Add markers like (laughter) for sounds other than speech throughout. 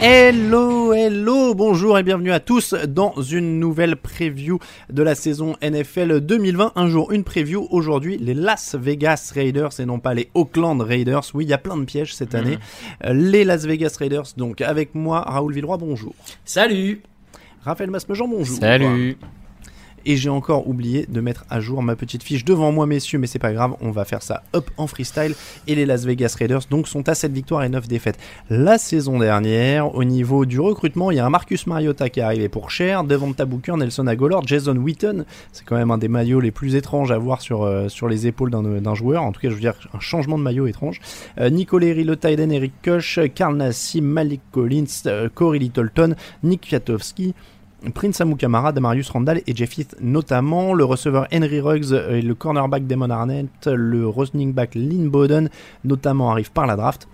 Hello, hello, bonjour et bienvenue à tous dans une nouvelle preview de la saison NFL 2020. Un jour, une preview. Aujourd'hui, les Las Vegas Raiders et non pas les Oakland Raiders. Oui, il y a plein de pièges cette année. Euh, Les Las Vegas Raiders, donc avec moi, Raoul Villeroy, bonjour. Salut Raphaël Masmejean, bonjour. Salut Et j'ai encore oublié de mettre à jour ma petite fiche devant moi, messieurs, mais c'est pas grave, on va faire ça hop en freestyle. Et les Las Vegas Raiders, donc, sont à 7 victoires et 9 défaites. La saison dernière, au niveau du recrutement, il y a un Marcus Mariota qui est arrivé pour cher, Devonta Booker, Nelson Agolor, Jason Witten. C'est quand même un des maillots les plus étranges à voir sur, euh, les épaules d'un joueur. En tout cas, je veux dire, un changement de maillot étrange. Euh, Nico Leary, le Eric Koch, Karl Nassim, Malik Collins, euh, Corey Littleton, Nick Kwiatkowski. Prince Amukamara, Damarius Randall et Jeff Heath notamment, le receveur Henry Ruggs et le cornerback Damon Arnett, le running back Lynn Bowden notamment arrivent par la draft.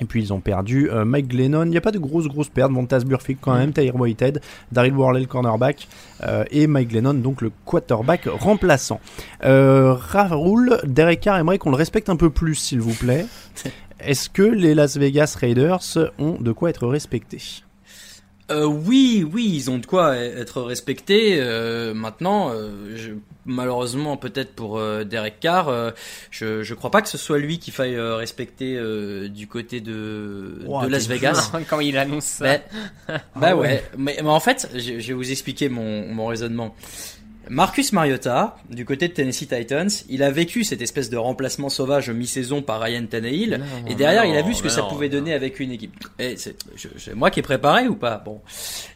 Et puis ils ont perdu euh, Mike Glennon. Il n'y a pas de grosses grosses pertes. Montaz Burfict quand même, Tyre Whitehead, Daryl Worley le cornerback euh, et Mike Glennon donc le quarterback remplaçant. Euh, Raoul, Derek Carr aimerait qu'on le respecte un peu plus s'il vous plaît. (laughs) Est-ce que les Las Vegas Raiders ont de quoi être respectés? Euh, Oui, oui, ils ont de quoi être respectés. Euh, maintenant, euh, je- malheureusement, peut-être pour euh, Derek Carr, euh, je, je crois pas que ce soit lui qu'il faille euh, respecter euh, du côté de, de Las Vegas. Quand il annonce ça. Bah Ah ouais, ouais. Mais, mais en fait, je, je vais vous expliquer mon, mon raisonnement. Marcus Mariota, du côté de Tennessee Titans, il a vécu cette espèce de remplacement sauvage mi-saison par Ryan Tannehill, Non, et derrière, non, il a vu ce que ça non, pouvait donner avec une équipe. Et c'est moi qui ai préparé ou pas? Bon.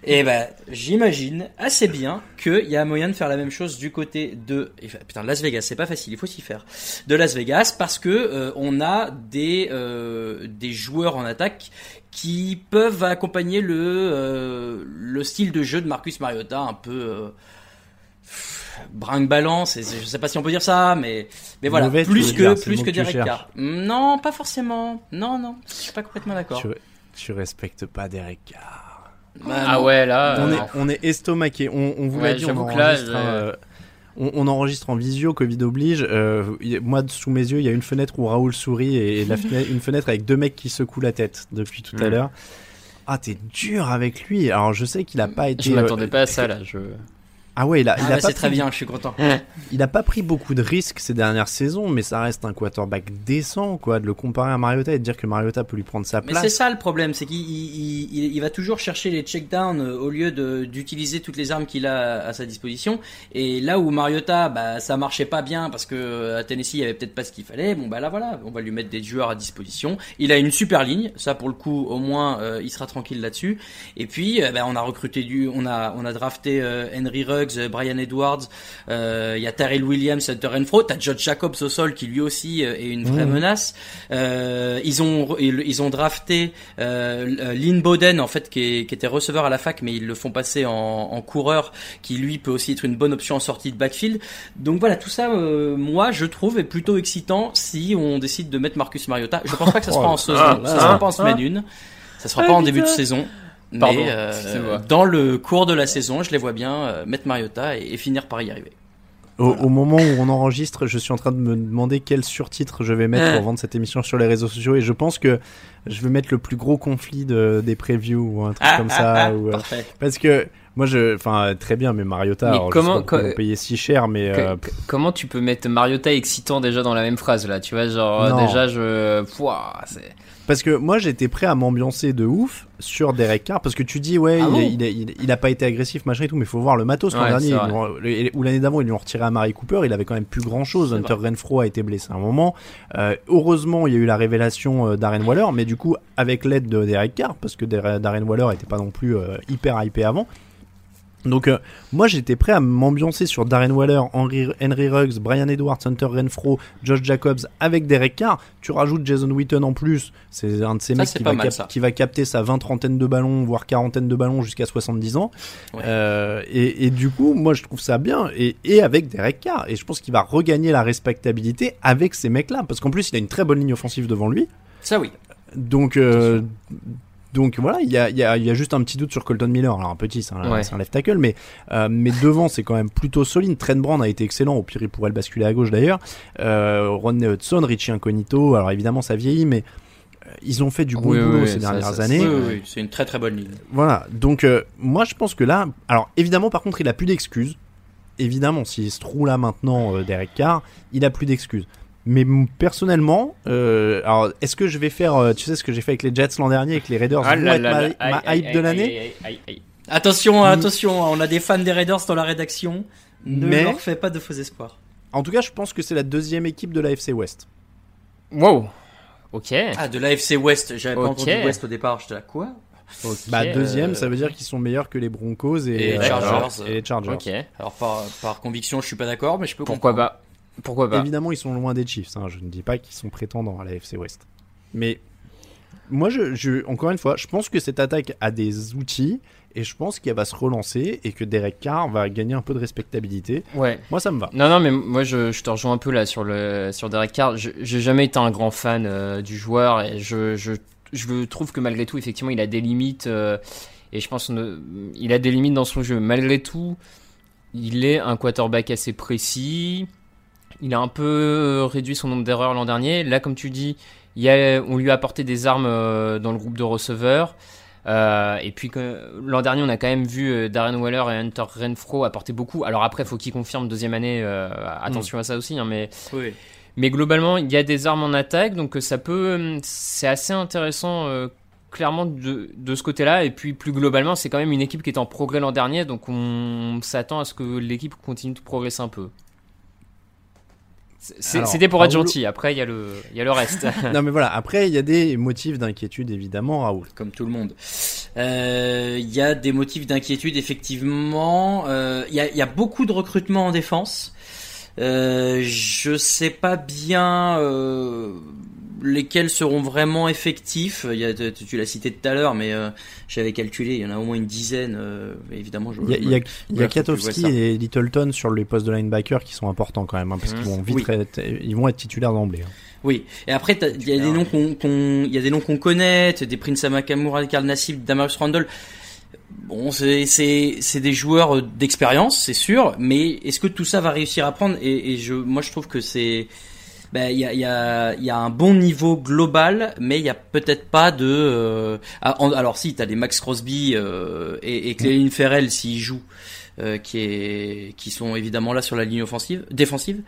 Et ben, j'imagine assez bien qu'il y a moyen de faire la même chose du côté de putain Las Vegas. C'est pas facile, il faut s'y faire. De Las Vegas parce que euh, on a des euh, des joueurs en attaque qui peuvent accompagner le euh, le style de jeu de Marcus Mariota un peu euh, brinque balance je sais pas si on peut dire ça mais mais voilà Mauvais, plus que plus que Derek. Carr non pas forcément non non je suis pas complètement d'accord tu, tu respectes pas Derek Carr. Bah, Ah ouais, là. on, euh, est, on est estomaqué. On, on vous l'a Ouais, dit, on là, enregistre, euh, euh, on, on enregistre en visio, Covid oblige. Euh, moi, sous mes yeux, il y a une fenêtre où Raoul sourit et la fenêtre- une fenêtre avec deux mecs qui secouent la tête depuis tout à Mm. l'heure. Ah, t'es dur avec lui. Alors, je sais qu'il a pas été. Je m'attendais euh, pas à ça (laughs) là. Je... Ah ouais, il a, il Ah a bah, pas c'est très pris- bien, je suis content. Il a pas pris beaucoup de risques ces dernières saisons, mais ça reste un quarterback décent, quoi. De le comparer à Mariota et de dire que Mariota peut lui prendre sa Mais c'est place. ça le problème, c'est qu'il il, il- il va toujours chercher les checkdowns euh, au lieu de- d'utiliser toutes les armes qu'il a à sa disposition. Et là où Mariota, bah, ça marchait pas bien parce que euh, à Tennessee il y avait peut-être pas ce qu'il fallait. Bon bah là voilà, on va lui mettre des joueurs à disposition. Il a une super ligne, ça pour le coup au moins euh, il sera tranquille là-dessus. Et puis euh, bah, on a recruté du, on a on a drafté euh, Henry Ruggs, euh, Brian Edwards, euh, il y a Terrell Williams, Hunter Renfro, t'as Josh Jacobs au sol qui lui aussi euh, est une vraie Mhm. menace. Euh, ils ont ils, ils ont drafté euh, Lynn Bowden en fait qui, est- qui était receveur à la fac mais ils le font passer en, en coureur qui lui peut aussi être une bonne option en sortie de backfield. Donc voilà tout ça euh, moi je trouve est plutôt excitant si on décide de mettre Marcus Mariota. Je pense pas que ça sera (laughs) en saison, Ah, ça sera ah, pas en semaine 1, ça sera pas en début de saison. Mais euh, dans le cours de la saison, je les vois bien euh, mettre Mariota et, et finir par y arriver. Au, au moment où on enregistre, je suis en train de me demander quel surtitre je vais mettre Ah. pour vendre cette émission sur les réseaux sociaux et je pense que je vais mettre le plus gros conflit de, des previews ou un truc Ah, comme ah, ça. ah, ou, euh, parce que moi, je, enfin, très bien, mais Mariota, Mais alors, comment- je sais payé si cher, mais Que- euh, comment tu peux mettre Mariota excitant déjà dans la même phrase là Tu vois, genre Non. déjà je. Pouah, Parce que moi j'étais prêt à m'ambiancer de ouf sur Derek Carr parce que tu dis ouais Ah il, bon est- il, il, a pas été agressif machin et tout mais il faut voir le matos l'an Ouais, dernier vrai. ou l'année d'avant ils lui ont retiré à Mary Cooper il avait quand même plus grand chose Hunter Renfro a été blessé à un moment Euh, heureusement il y a eu la révélation euh, Darren Waller mais du coup avec l'aide de Derek Carr parce que Darren Waller était pas non plus euh, hyper hypé avant donc euh, moi j'étais prêt à m'ambiancer sur Darren Waller, Henry, Henry Ruggs, Brian Edwards, Hunter Renfro, Josh Jacobs avec Derek Carr. Tu rajoutes Jason Witten en plus, c'est un de ces Ça, mecs qui va, mal, cap- ça. qui va capter sa 20 trentaine de ballons, voire quarantaine de ballons jusqu'à 70 ans. Ouais. Euh, et, et du coup, moi je trouve ça bien et, et avec Derek Carr. Et je pense qu'il va regagner la respectabilité avec ces mecs-là parce qu'en plus il a une très bonne ligne offensive devant lui. Ça oui. Donc, euh, donc voilà, il y a, il y, a, il y a juste un petit doute sur Colton Miller. Alors un petit, c'est un, Ouais. c'est un left tackle, mais, euh, mais devant c'est quand même plutôt solide. Trent Brand a été excellent, au pire il pourrait le basculer à gauche d'ailleurs. Euh, Rodney Hudson, Richie Incognito, alors évidemment ça vieillit, mais euh, ils ont fait du bon Oui, boulot oui, ces dernières ça, années. Oui, oui, oui, c'est une très très bonne ligne. Voilà, donc euh, moi je pense que là, alors évidemment par contre il a plus d'excuses. Évidemment, s'il se trouve là maintenant, euh, Derek Carr, il a plus d'excuses. Mais personnellement, euh, alors est-ce que je vais faire, euh, tu sais ce que j'ai fait avec les Jets l'an dernier, avec les Raiders Ah vont là être là ma, là, ma aïe, hype aïe, de l'année aïe, aïe, aïe. Attention, attention, on a des fans des Raiders dans la rédaction. Ne Mais- leur fais pas de faux espoirs. En tout cas, je pense que c'est la deuxième équipe de la FC West. Wow. Ok. Ah, de l'AFC West, j'avais pas Ok. entendu West au départ, j'étais là, quoi Bah deuxième, euh, ça veut dire qu'ils sont meilleurs que les Broncos et, Et les euh, Chargers. et les Chargers. Ok. Alors par, par conviction, je suis pas d'accord, mais je peux Pourquoi comprendre. pas Pourquoi pas Évidemment, ils sont loin des Chiefs. hein. Je ne dis pas qu'ils sont prétendants à la FC West. Mais moi, je, je- encore une fois, je pense que cette attaque a des outils et je pense qu'elle va se relancer et que Derek Carr va gagner un peu de respectabilité. Ouais. Moi, ça me va. Non, non, mais moi je, je te rejoins un peu là sur, le, sur Derek Carr. Je- J'ai jamais été un grand fan euh, du joueur et je, je, je trouve que malgré tout, effectivement, il a des limites euh, et je pense qu'il a des limites dans son jeu. Malgré tout, il est un quarterback assez précis. Il a un peu euh, réduit son nombre d'erreurs l'an dernier. Là, comme tu dis, il y a, on lui a apporté des armes euh, dans le groupe de receveurs. Euh, et puis l'an dernier, on a quand même vu Darren Waller et Hunter Renfro apporter beaucoup. Alors après, faut qu'ils confirment deuxième année. euh, attention à ça aussi, hein, mais Oui. mais globalement, il y a des armes en attaque, donc ça peut, c'est assez intéressant. euh, clairement de, de ce côté-là et puis plus globalement c'est quand même une équipe qui est en progrès l'an dernier donc on s'attend à ce que l'équipe continue de progresser un peu c'était pour être gentil après il y a le il y a le reste (laughs) non, mais voilà. Après, il y a des motifs d'inquiétude, évidemment, Raoul. comme tout le monde. Euh, Il y a des motifs d'inquiétude, effectivement. Euh, Il y, a, il y a beaucoup de recrutement en défense. Euh, je sais pas bien euh, lesquels seront vraiment effectifs. Il y a, tu, tu l'as cité tout à l'heure, mais euh, j'avais calculé, il y en a au moins une dizaine. euh, évidemment, je, Il y a, y a, me- il y a Katowski et Littleton sur les postes de linebacker qui sont importants quand même, hein, parce Mhm. qu'ils vont vite Oui. être- ils vont être titulaires d'emblée. hein. Oui. Et après, il y a des noms qu'on, qu'on- il y a des noms qu'on connaît, t'as des Prince Amakamura, Karl Nassib, Damarius Randall. Bon, c'est, c'est, c'est des joueurs euh, d'expérience, c'est sûr, mais est-ce que tout ça va réussir à prendre? Et, et je, moi, je trouve que c'est, ben, il y a, il y a, il y a un bon niveau global, mais il y a peut-être pas de. euh, ah, alors si, t'as des Max Crosby euh, et, et Clelin Ferrell s'ils jouent, euh, qui est, qui sont évidemment là sur la ligne offensive, défensive.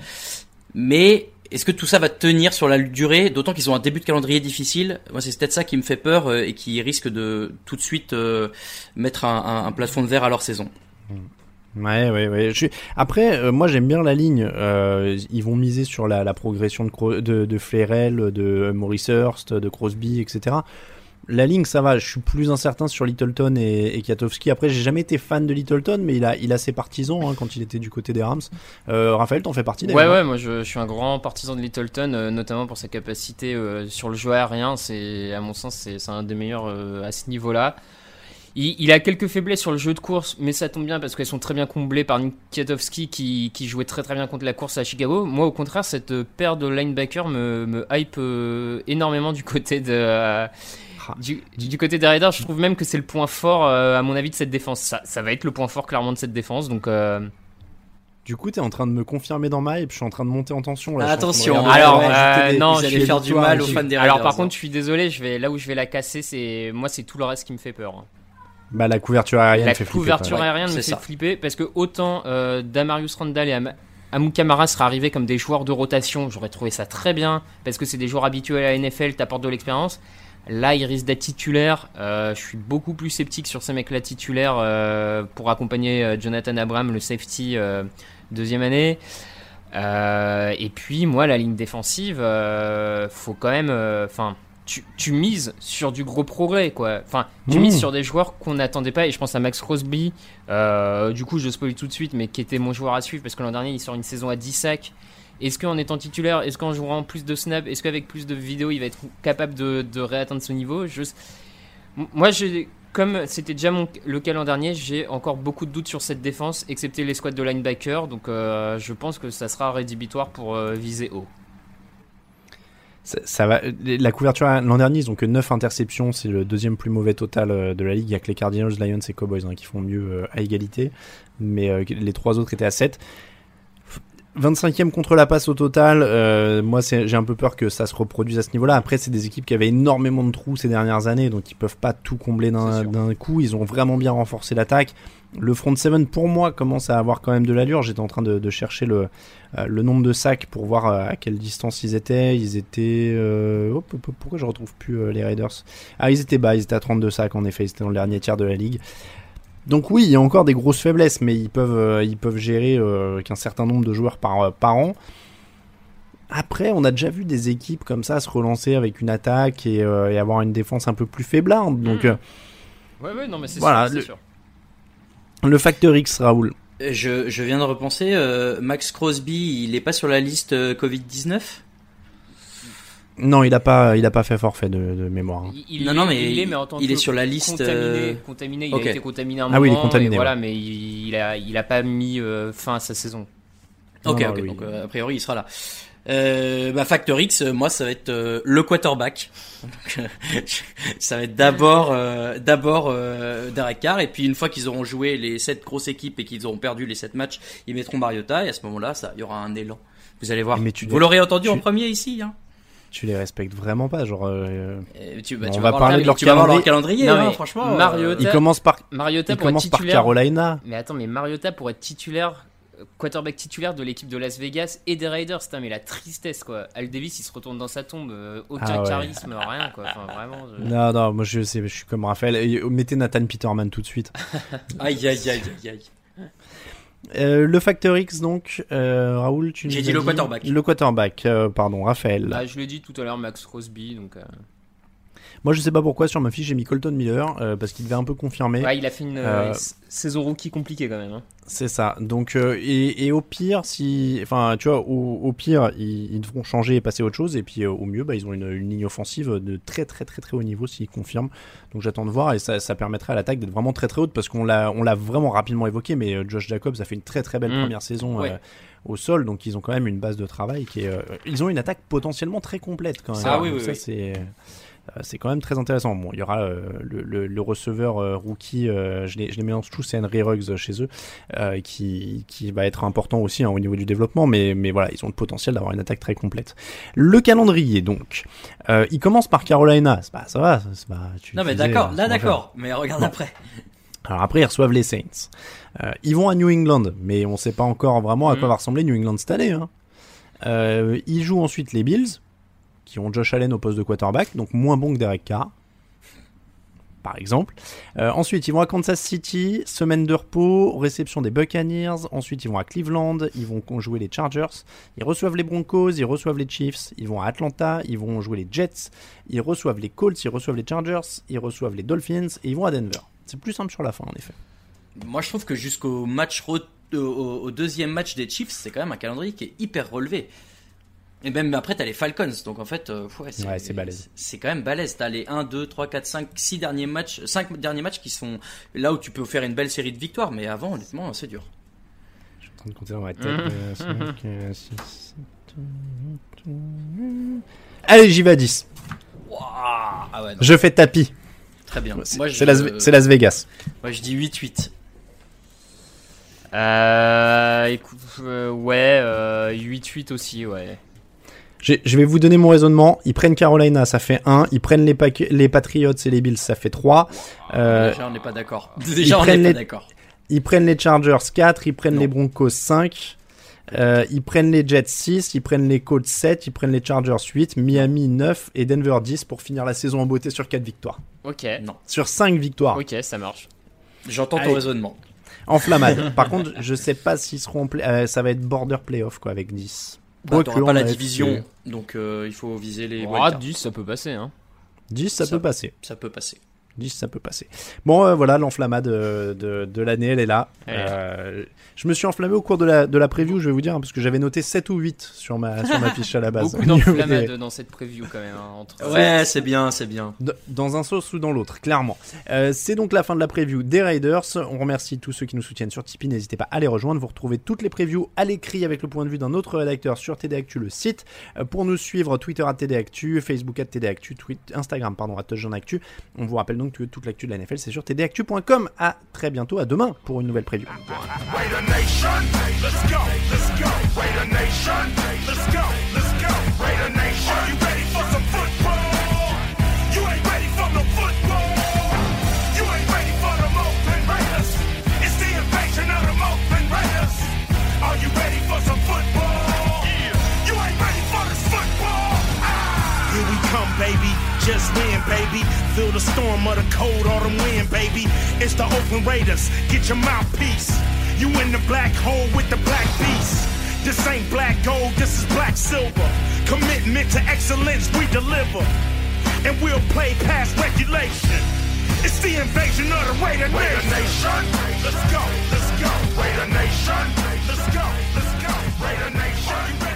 Mais est-ce que tout ça va tenir sur la durée D'autant qu'ils ont un début de calendrier difficile? Moi, c'est peut-être ça qui me fait peur et qui risque de tout de suite mettre un, un, un plafond de verre à leur saison. Ouais, ouais, ouais. Je suis- Après, euh, moi j'aime bien la ligne. Euh, ils vont miser sur la, la progression de, Cro- de, de Flerel, de Maurice Hurst, de Crosby, etc. La ligne, ça va. Je suis plus incertain sur Littleton et, et Katowski. Après, j'ai jamais été fan de Littleton, mais il a, il a ses partisans hein, quand il était du côté des Rams. Euh, Raphaël, t'en fais partie ouais d'ailleurs ouais moi je, je suis un grand partisan de Littleton euh, notamment pour sa capacité euh, sur le jeu aérien c'est à mon sens c'est un des meilleurs à ce niveau là il, il a quelques faiblesses sur le jeu de course, mais ça tombe bien parce qu'elles sont très bien comblées par Nick Kiatowski qui, qui jouait très très bien contre la course à Chicago. Moi, au contraire, cette paire de linebackers me, me hype euh, énormément du côté de euh, du, du- côté des Raiders. Je trouve même que c'est le point fort, euh, à mon avis, de cette défense. Ça, ça va être le point fort clairement de cette défense. Donc, euh, Du coup, t'es en train de me confirmer dans ma hype, je suis en train de monter en tension. Là, Ah, attention. Alors, euh, des- non, je vais faire du mal aux fans des Alors Raiders, par hein. contre, je suis désolé, je vais là où je vais la casser, c'est moi c'est tout le reste qui me fait peur. Bah, la couverture aérienne La fait flipper. couverture quand même. aérienne me c'est fait ça. flipper parce que autant euh, Damarius Randall et Am Amou Kamara seraient arrivés comme des joueurs de rotation, j'aurais trouvé ça très bien parce que c'est des joueurs habitués à la NFL, t'apportent de l'expérience. Là, ils risquent d'être titulaires. Euh, je suis beaucoup plus sceptique sur ces mecs-là titulaires euh, pour accompagner euh, Jonathan Abram, le safety euh, deuxième année. Euh, et puis, moi, la ligne défensive, euh, faut quand même. Enfin, tu, tu mises sur du gros progrès, quoi. Enfin, tu Mmh. mises sur des joueurs qu'on n'attendait pas. Et je pense à Max Crosby. Euh, du coup, je spoil tout de suite, mais qui était mon joueur à suivre parce que l'an dernier, il sort une saison à 10 sacs. Est-ce qu'en étant titulaire, est-ce qu'en jouant plus de snaps, est-ce qu'avec plus de vidéos, il va être capable de, de réatteindre ce niveau? Je- Moi, j'ai, comme c'était déjà mon- le cas l'an dernier, j'ai encore beaucoup de doutes sur cette défense, excepté les squads de linebacker. Donc, euh, je pense que ça sera rédhibitoire pour euh, viser haut. Ça, va. La couverture l'an dernier, ils ont que 9 interceptions, c'est le deuxième plus mauvais total euh, de la ligue. Il y a que les Cardinals, Lions et Cowboys hein, qui font mieux euh, à égalité, mais euh, les trois autres étaient à 7. 25e contre la passe au total. euh, moi, c'est- j'ai un peu peur que ça se reproduise à ce niveau-là. Après, c'est des équipes qui avaient énormément de trous ces dernières années, donc ils peuvent pas tout combler d'un coup. Ils ont vraiment bien renforcé l'attaque. Le front 7 pour moi commence à avoir quand même de l'allure. J'étais en train de, de chercher le, euh, le nombre de sacs pour voir euh, à quelle distance ils étaient. Ils étaient. euh, pourquoi je retrouve plus euh, les Raiders? Ah, ils étaient bas, ils étaient à 32 sacs en effet. Ils étaient dans le dernier tiers de la ligue. Donc oui, il y a encore des grosses faiblesses, mais ils peuvent, euh, ils peuvent gérer euh, avec un certain nombre de joueurs par, euh, par an. Après, on a déjà vu des équipes comme ça se relancer avec une attaque et, euh, et avoir une défense un peu plus faiblarde. Donc euh, Ouais, ouais, non, mais c'est Voilà, sûr, le- c'est sûr. le facteur X, Raoul. Je, je viens de repenser, euh, Max Crosby, il est pas sur la liste euh, Covid-19 Non, il a pas, il a pas fait forfait de, de mémoire. hein. Il, il Non, est- non, mais il est, mais en tant il que est sur la liste, Contaminé, euh, contaminé, il ok. a été contaminé un Ah oui, il est moment, contaminé, voilà, mais il, il a, il a pas mis euh, fin à sa saison. Ok, Non, ok, oui. donc euh, a priori il sera là. Euh, bah, Factor X, euh, moi ça va être euh, le quarterback. Donc, (laughs) ça va être d'abord euh, d'abord euh, Derek Carr et puis une fois qu'ils auront joué les sept grosses équipes et qu'ils auront perdu les sept matchs, ils mettront Mariota et à ce moment-là, ça il y aura un élan. Vous allez voir. Mais tu- Vous l'aurez entendu tu- en premier ici. Hein. Tu les respectes vraiment pas, genre. euh, Et tu, bah, On tu va parler leur- de leur tu vas voir leur calendrier. calendrier. Non, mais franchement. euh, Mariota- il commence par, Mariota il pour être commence par. Carolina. Mais attends, mais Mariota pour être titulaire, euh, quarterback titulaire de l'équipe de Las Vegas et des Raiders, putain, mais la tristesse quoi. Al Davis il se retourne dans sa tombe, euh, aucun Ah ouais. charisme, rien quoi. Enfin vraiment. je- Non, non, moi je sais, je suis comme Raphaël. Et Mettez Nathan Peterman tout de suite. (laughs) Aïe aïe aïe aïe aïe. Euh, le facteur X, donc, euh, Raoul, tu J'ai dit le quarterback. Le quarterback, euh, pardon, Raphaël. Ah, je l'ai dit tout à l'heure, Max Crosby, donc. Moi, je sais pas pourquoi sur ma fiche j'ai mis Colton Miller euh, parce qu'il devait un peu confirmer. Ouais, il a fait une euh, saison rookie compliquée quand même. hein. C'est ça. Donc, euh, et, et au pire, si, enfin, tu vois, au, au pire, ils, ils devront changer et passer à autre chose. Et puis, euh, au mieux, bah, ils ont une, une ligne offensive de très, très, très, très haut niveau s'ils confirment. Donc, j'attends de voir et ça, ça permettrait à l'attaque d'être vraiment très, très haute parce qu'on l'a, on l'a vraiment rapidement évoqué. Mais Josh Jacobs a fait une très, très belle Mm. première saison. Ouais. au sol, donc ils ont quand même une base de travail qui est. euh, ils ont une attaque potentiellement très complète quand même. Ah oui, Donc oui, ça oui. c'est. Euh, C'est quand même très intéressant. Bon, il y aura euh, le, le- le receveur euh, rookie, euh, je, les, je les mélange tous, c'est Henry Ruggs chez eux, qui, qui va être important aussi hein, au niveau du développement, mais, mais voilà, ils ont le potentiel d'avoir une attaque très complète. Le calendrier, donc, il commence par Carolina, ça va, pas, tu Non mais d'accord, là d'accord. Mais regarde après. Alors après, ils reçoivent les Saints. Ils vont à New England, mais on sait pas encore vraiment à quoi Mhm. va ressembler New England cette année. Hein. Ils jouent ensuite les Bills, qui ont Josh Allen au poste de quarterback, donc moins bon que Derek Carr, par exemple. Euh, ensuite, ils vont à Kansas City, semaine de repos, réception des Buccaneers. Ensuite, ils vont à Cleveland, ils vont jouer les Chargers. Ils reçoivent les Broncos, ils reçoivent les Chiefs. Ils vont à Atlanta, ils vont jouer les Jets. Ils reçoivent les Colts, ils reçoivent les Chargers. Ils reçoivent les Dolphins et ils vont à Denver. C'est plus simple sur la fin, en effet. Moi, je trouve que jusqu'au match au deuxième match des Chiefs, c'est quand même un calendrier qui est hyper relevé. Et même après, t'as les Falcons, donc en fait, euh, ouais, c'est Ouais, balèze. C'est quand même balèze. T'as les 1, 2, 3, 4, 5, 6 derniers matchs, 5 derniers matchs qui sont là où tu peux faire une belle série de victoires, mais avant, honnêtement, c'est dur. Je suis en train de compter dans ma tête. Euh, cinq, euh, six, sept, huit, euh, Allez, j'y vais à 10. Ah ouais, Je fais tapis. très bien. C'est Las, Las Vegas. moi, je dis 8-8. Euh, écoute, euh, ouais, euh, 8-8 aussi, ouais. Je vais vous donner mon raisonnement. Ils prennent Carolina, ça fait 1. Ils prennent les, Patriots et les Bills, ça fait 3. Euh, Déjà, on n'est pas d'accord. (laughs) Déjà, on n'est les- pas d'accord. ils prennent les Chargers 4. Ils prennent Non. les Broncos 5. Euh, ils prennent les Jets 6. Ils prennent les Colts 7. Ils prennent les Chargers 8. Miami 9 et Denver 10 pour finir la saison en beauté sur 4 victoires. Ok, Non. Sur 5 victoires. ok, ça marche. J'entends ton raisonnement. En flammade. (laughs) Par contre, je sais pas s'ils seront en play- euh, ça va être border playoff quoi avec 10. Bah, T'auras pas la division, fait- donc euh, il faut viser les Ah, wildcards. 10, ça peut passer, hein. 10 ça, Ça- peut passer. Ça peut passer. 10 ça peut passer. Bon euh, voilà l'enflammade euh, de, de l'année elle est là. Euh, je me suis enflammé au cours de la, de la preview je vais vous dire hein, parce que j'avais noté 7 ou 8 sur ma, sur ma fiche à la base. Beaucoup d'enflammades (laughs) des- dans cette preview quand même. hein, entre... Ouais, c'est bien, c'est bien. Dans un sens ou dans l'autre, clairement. Euh, c'est donc la fin de la preview des Raiders. On remercie tous ceux qui nous soutiennent sur Tipeee. N'hésitez pas à les rejoindre. Vous retrouvez toutes les previews à l'écrit avec le point de vue d'un autre rédacteur sur TD Actu, le site. Euh, pour nous suivre, Twitter à TD Actu, Facebook à TD Actu, tweet, Instagram pardon à Actu. On vous rappelle donc que toute l'actu de la NFL c'est sur tdactu.com. À très bientôt, à demain pour une nouvelle preview. Feel the storm of the cold autumn wind, baby. It's the Oakland Raiders. Get your mouthpiece. You in the black hole with the black beast. This ain't black gold, this is black silver. Commitment to excellence, we deliver. And we'll play past regulation. It's the invasion of the Raider Nation. Let's go, let's go. Raider Nation. Let's go, let's go. Raider Nation.